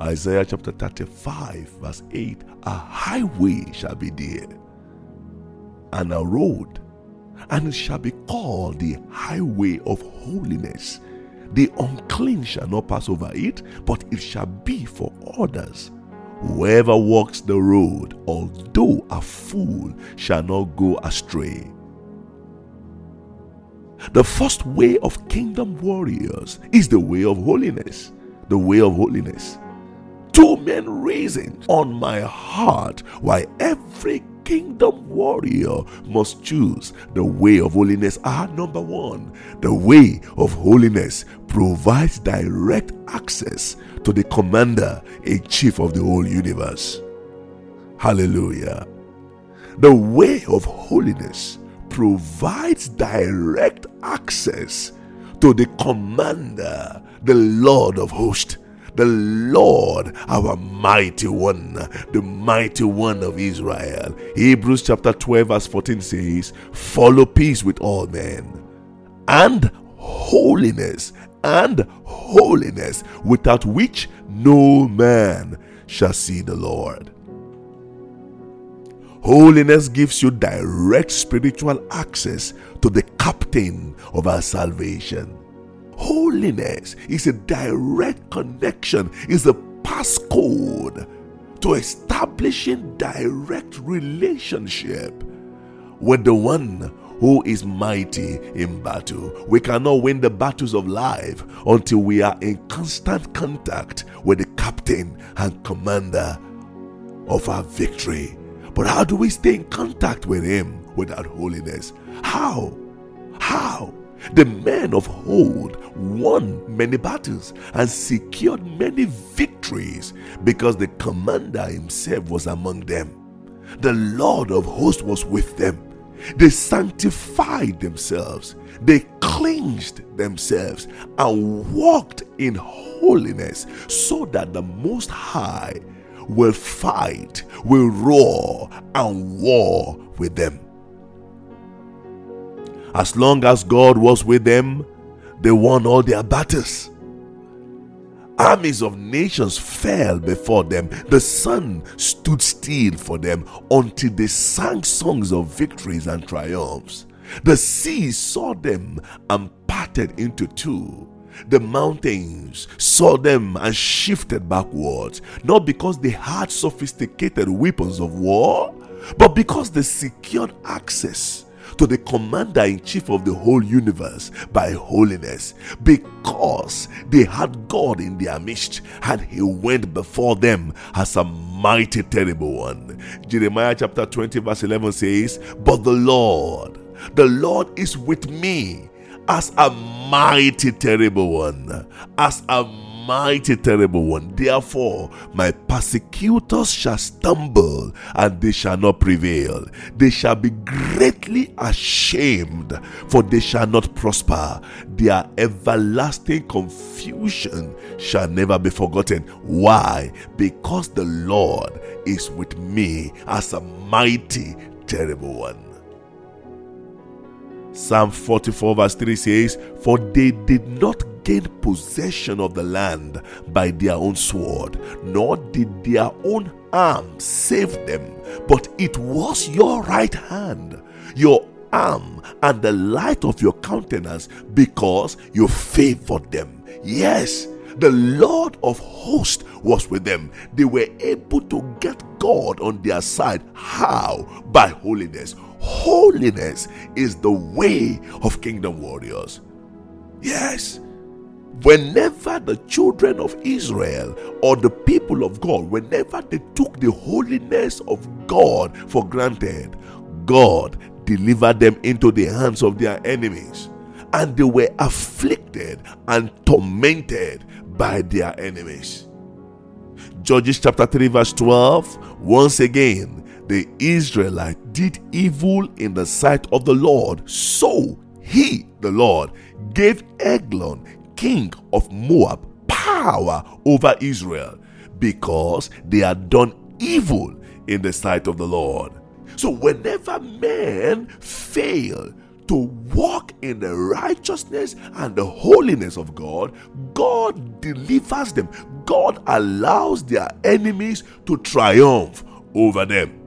Isaiah chapter 35, verse 8 A highway shall be there, and a road, and it shall be called the highway of holiness. The unclean shall not pass over it, but it shall be for others. Whoever walks the road, although a fool, shall not go astray. The first way of kingdom warriors is the way of holiness. The way of holiness. Two main reasons on my heart why every kingdom warrior must choose the way of holiness are number one, the way of holiness provides direct access to the commander in chief of the whole universe. Hallelujah. The way of holiness provides direct access to the commander, the Lord of hosts the Lord, our mighty one, the mighty one of Israel. Hebrews chapter 12, verse 14 says, Follow peace with all men and holiness, and holiness, without which no man shall see the Lord. Holiness gives you direct spiritual access to the captain of our salvation. Holiness is a direct connection, is a passcode to establishing direct relationship with the one who is mighty in battle. We cannot win the battles of life until we are in constant contact with the captain and commander of our victory. But how do we stay in contact with him without holiness? How? How? The men of old won many battles and secured many victories because the commander himself was among them. The Lord of hosts was with them. They sanctified themselves, they cleansed themselves, and walked in holiness so that the Most High will fight, will roar, and war with them. As long as God was with them, they won all their battles. Armies of nations fell before them. The sun stood still for them until they sang songs of victories and triumphs. The sea saw them and parted into two. The mountains saw them and shifted backwards, not because they had sophisticated weapons of war, but because they secured access to the commander in chief of the whole universe by holiness because they had God in their midst and he went before them as a mighty terrible one. Jeremiah chapter 20 verse 11 says, But the Lord, the Lord is with me as a mighty terrible one, as a mighty terrible one. Therefore, my persecutors shall stumble and they shall not prevail. They shall be greatly ashamed, for they shall not prosper. Their everlasting confusion shall never be forgotten. Why? Because the Lord is with me as a mighty terrible one. Psalm 44, verse 3 says, For they did not gain possession of the land by their own sword, nor did their own arm save them, but it was your right hand, your arm, and the light of your countenance, because you favored them. Yes, the Lord of hosts was with them. They were able to get God on their side. How? By holiness. Holiness is the way of kingdom warriors. Yes. Whenever the children of Israel or the people of God, whenever they took the holiness of God for granted, God delivered them into the hands of their enemies. And they were afflicted and tormented by their enemies. Judges chapter 3, verse 12. Once again, the Israelite did evil in the sight of the Lord. So he, the Lord, gave Eglon, king of Moab, power over Israel because they had done evil in the sight of the Lord. So whenever men fail to walk in the righteousness and the holiness of God, God delivers them. God allows their enemies to triumph over them.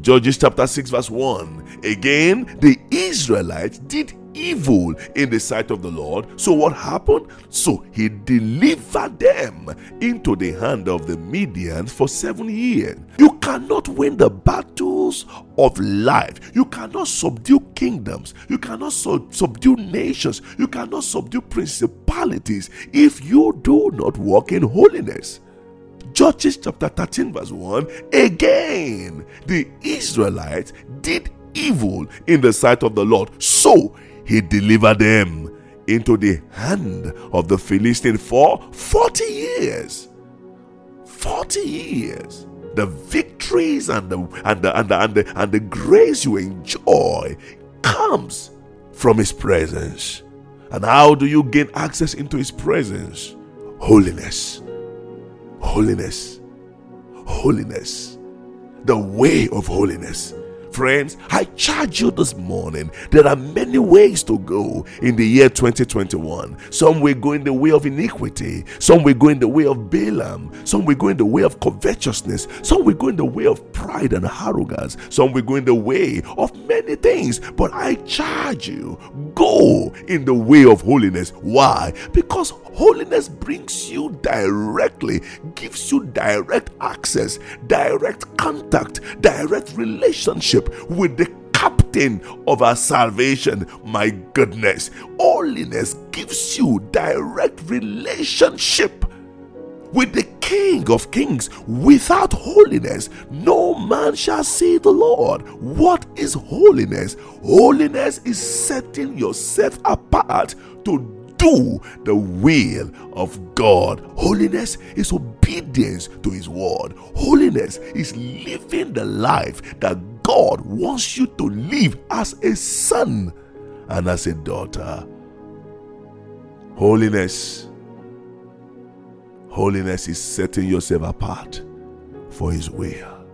Judges chapter 6, verse 1. Again, the Israelites did evil in the sight of the Lord. So what happened? So he delivered them into the hand of the Midians for seven years. You cannot win the battles of life. You cannot subdue kingdoms. You cannot su- subdue nations. You cannot subdue principalities if you do not walk in holiness. Judges chapter 13, verse 1 again, the Israelites did evil in the sight of the Lord. So he delivered them into the hand of the Philistine for 40 years. 40 years. The victories and the and the and the and the, and the grace you enjoy comes from his presence. And how do you gain access into his presence? Holiness. Holiness. Holiness. The way of holiness Friends, I charge you this morning. There are many ways to go in the year 2021. Some will go in the way of iniquity, some will go in the way of Balaam, some will go in the way of covetousness, some will go in the way of pride and arrogance, some will go in the way of many things. But I charge you, go in the way of holiness. Why? Because holiness brings you directly, gives you direct access, direct contact, direct relationship relationship with the captain of our salvation. My goodness, holiness gives you direct relationship with the King of Kings. Without holiness, no man shall see the Lord. What is holiness? Holiness is setting yourself apart to do the will of God. Holiness is obedience to His word. Holiness is living the life that God wants you to live as a son and as a daughter. Holiness. Holiness is setting yourself apart for His will.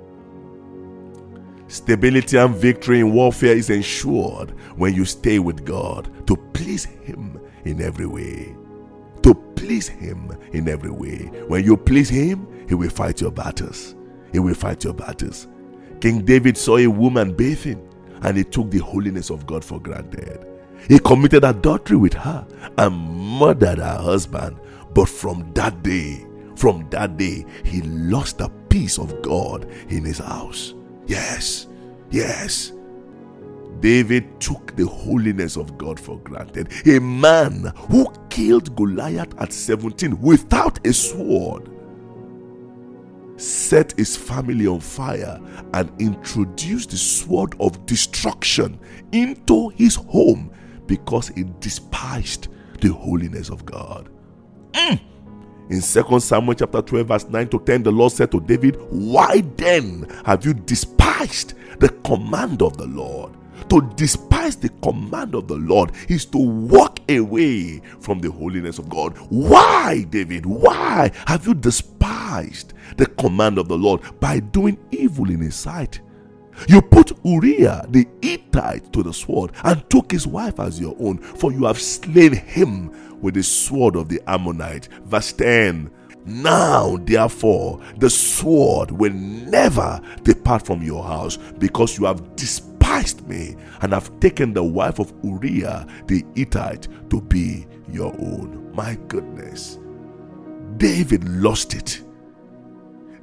Stability and victory in warfare is ensured when you stay with God to please Him in every way. To please Him in every way. When you please Him, He will fight your battles. He will fight your battles. King David saw a woman bathing and he took the holiness of God for granted. He committed adultery with her and murdered her husband. But from that day, from that day, he lost the peace of God in his house. Yes, yes. David took the holiness of God for granted. A man who killed Goliath at 17 without a sword set his family on fire and introduced the sword of destruction into his home because he despised the holiness of God. Mm. In 2 Samuel chapter 12, verse 9 to 10, the Lord said to David, Why then have you despised the command of the Lord? To despise the command of the Lord is to walk away from the holiness of God. Why, David? Why have you despised the command of the Lord by doing evil in his sight? You put Uriah the Hittite to the sword and took his wife as your own, for you have slain him with the sword of the Ammonite. Verse 10 Now, therefore, the sword will never depart from your house because you have despised despised me and have taken the wife of Uriah the Hittite to be your own. My goodness. David lost it.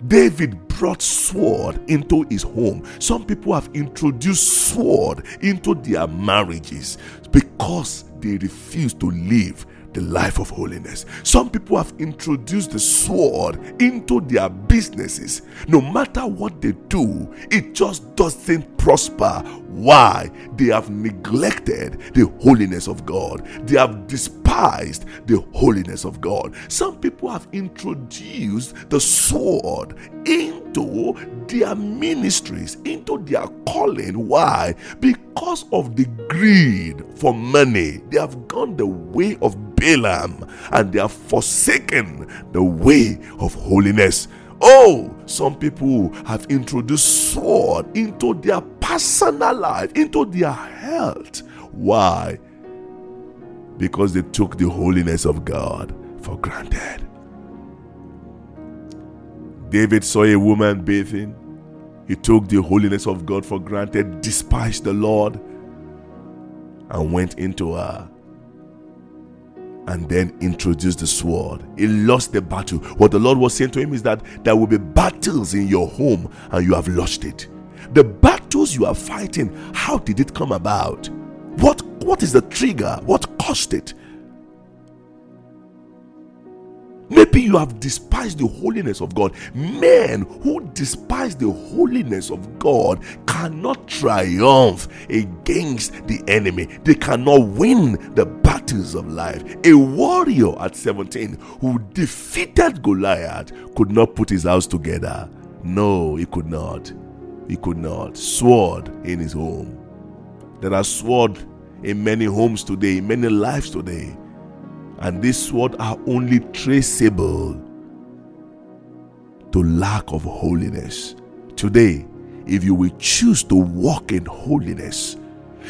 David brought sword into his home. Some people have introduced sword into their marriages because they refuse to live the life of holiness. Some people have introduced the sword into their businesses. No matter what they do, it just doesn't prosper. Why? They have neglected the holiness of God, they have despised the holiness of God. Some people have introduced the sword into their ministries, into their calling. Why? Because of the greed for money, they have gone the way of Balaam and they have forsaken the way of holiness. Oh, some people have introduced sword into their personal life, into their health. Why? Because they took the holiness of God for granted. David saw a woman bathing. He took the holiness of God for granted, despised the Lord, and went into her and then introduced the sword. He lost the battle. What the Lord was saying to him is that there will be battles in your home and you have lost it. The battles you are fighting, how did it come about? What what is the trigger? What caused it? Maybe you have despised the holiness of God. Men who despise the holiness of God cannot triumph against the enemy. They cannot win the battles of life. A warrior at 17 who defeated Goliath could not put his house together. No, he could not. He could not. Sword in his home. There are sword in many homes today, in many lives today and these words are only traceable to lack of holiness. Today, if you will choose to walk in holiness,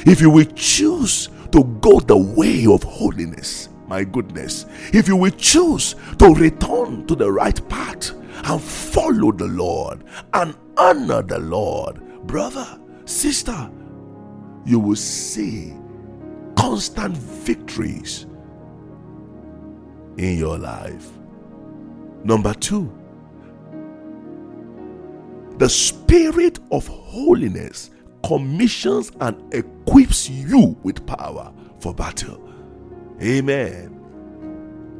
if you will choose to go the way of holiness, my goodness, if you will choose to return to the right path and follow the Lord and honor the Lord, brother, sister, you will see constant victories in your life. Number two, the spirit of holiness commissions and equips you with power for battle. Amen.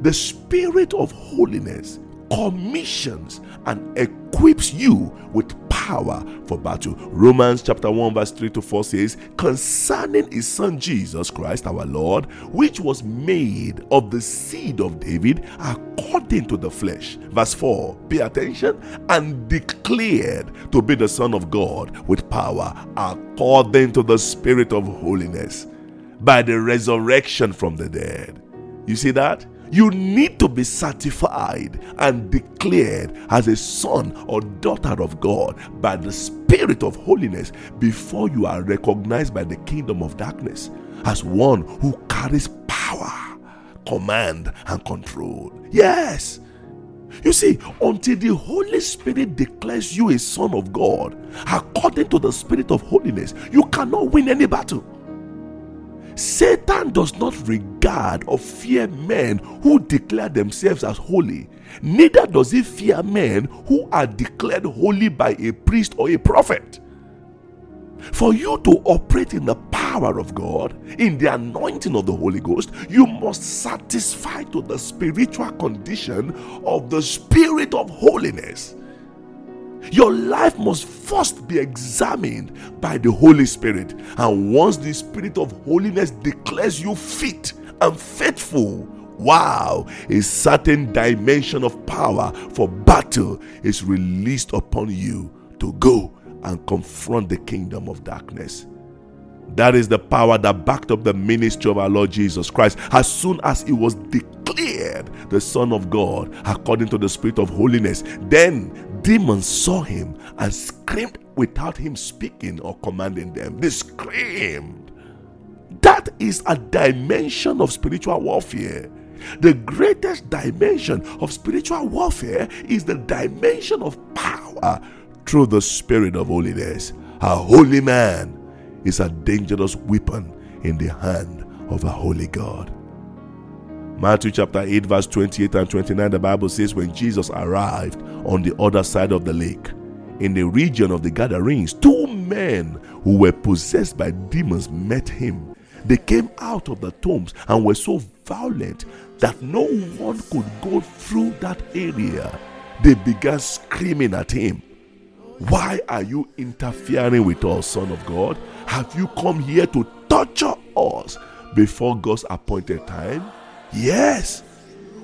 The spirit of holiness commissions and equips you with power for battle. Romans chapter 1, verse 3 to 4 says, Concerning his son Jesus Christ our Lord, which was made of the seed of David according to the flesh. Verse 4, pay attention, and declared to be the Son of God with power according to the Spirit of holiness by the resurrection from the dead. You see that? You need to be certified and declared as a son or daughter of God by the Spirit of holiness before you are recognized by the kingdom of darkness as one who carries power, command, and control. Yes. You see, until the Holy Spirit declares you a son of God, according to the Spirit of holiness, you cannot win any battle. Satan does not regard or fear men who declare themselves as holy. Neither does he fear men who are declared holy by a priest or a prophet. For you to operate in the power of God, in the anointing of the Holy Ghost, you must satisfy to the spiritual condition of the spirit of holiness. Your life must first be examined by the Holy Spirit. And once the Spirit of holiness declares you fit and faithful, wow, a certain dimension of power for battle is released upon you to go and confront the kingdom of darkness. That is the power that backed up the ministry of our Lord Jesus Christ. As soon as he was declared the Son of God according to the Spirit of holiness, then demons saw him and screamed without him speaking or commanding them. They screamed. That is a dimension of spiritual warfare. The greatest dimension of spiritual warfare is the dimension of power through the Spirit of holiness. A holy man is a dangerous weapon in the hand of a holy God. Matthew chapter 8, verse 28 and 29, the Bible says, When Jesus arrived on the other side of the lake, in the region of the Gadarenes, two men who were possessed by demons met him. They came out of the tombs and were so violent that no one could go through that area. They began screaming at him. Why are you interfering with us, Son of God? Have you come here to torture us before God's appointed time? Yes.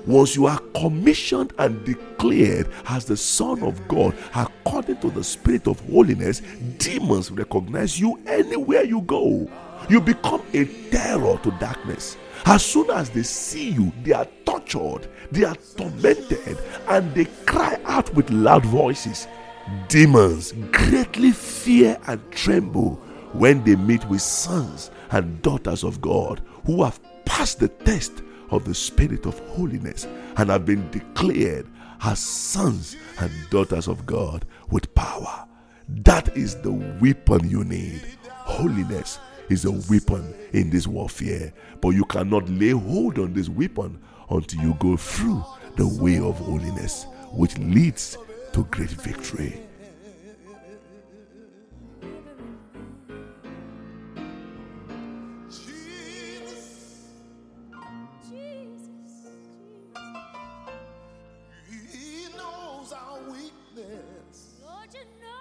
Once you are commissioned and declared as the Son of God according to the Spirit of holiness, demons recognize you anywhere you go. You become a terror to darkness. As soon as they see you, they are tortured, they are tormented, and they cry out with loud voices. Demons greatly fear and tremble when they meet with sons and daughters of God who have passed the test of the Spirit of holiness and have been declared as sons and daughters of God with power. That is the weapon you need. Holiness is a weapon in this warfare, but you cannot lay hold on this weapon until you go through the way of holiness, which leads to great victory. Lord, you know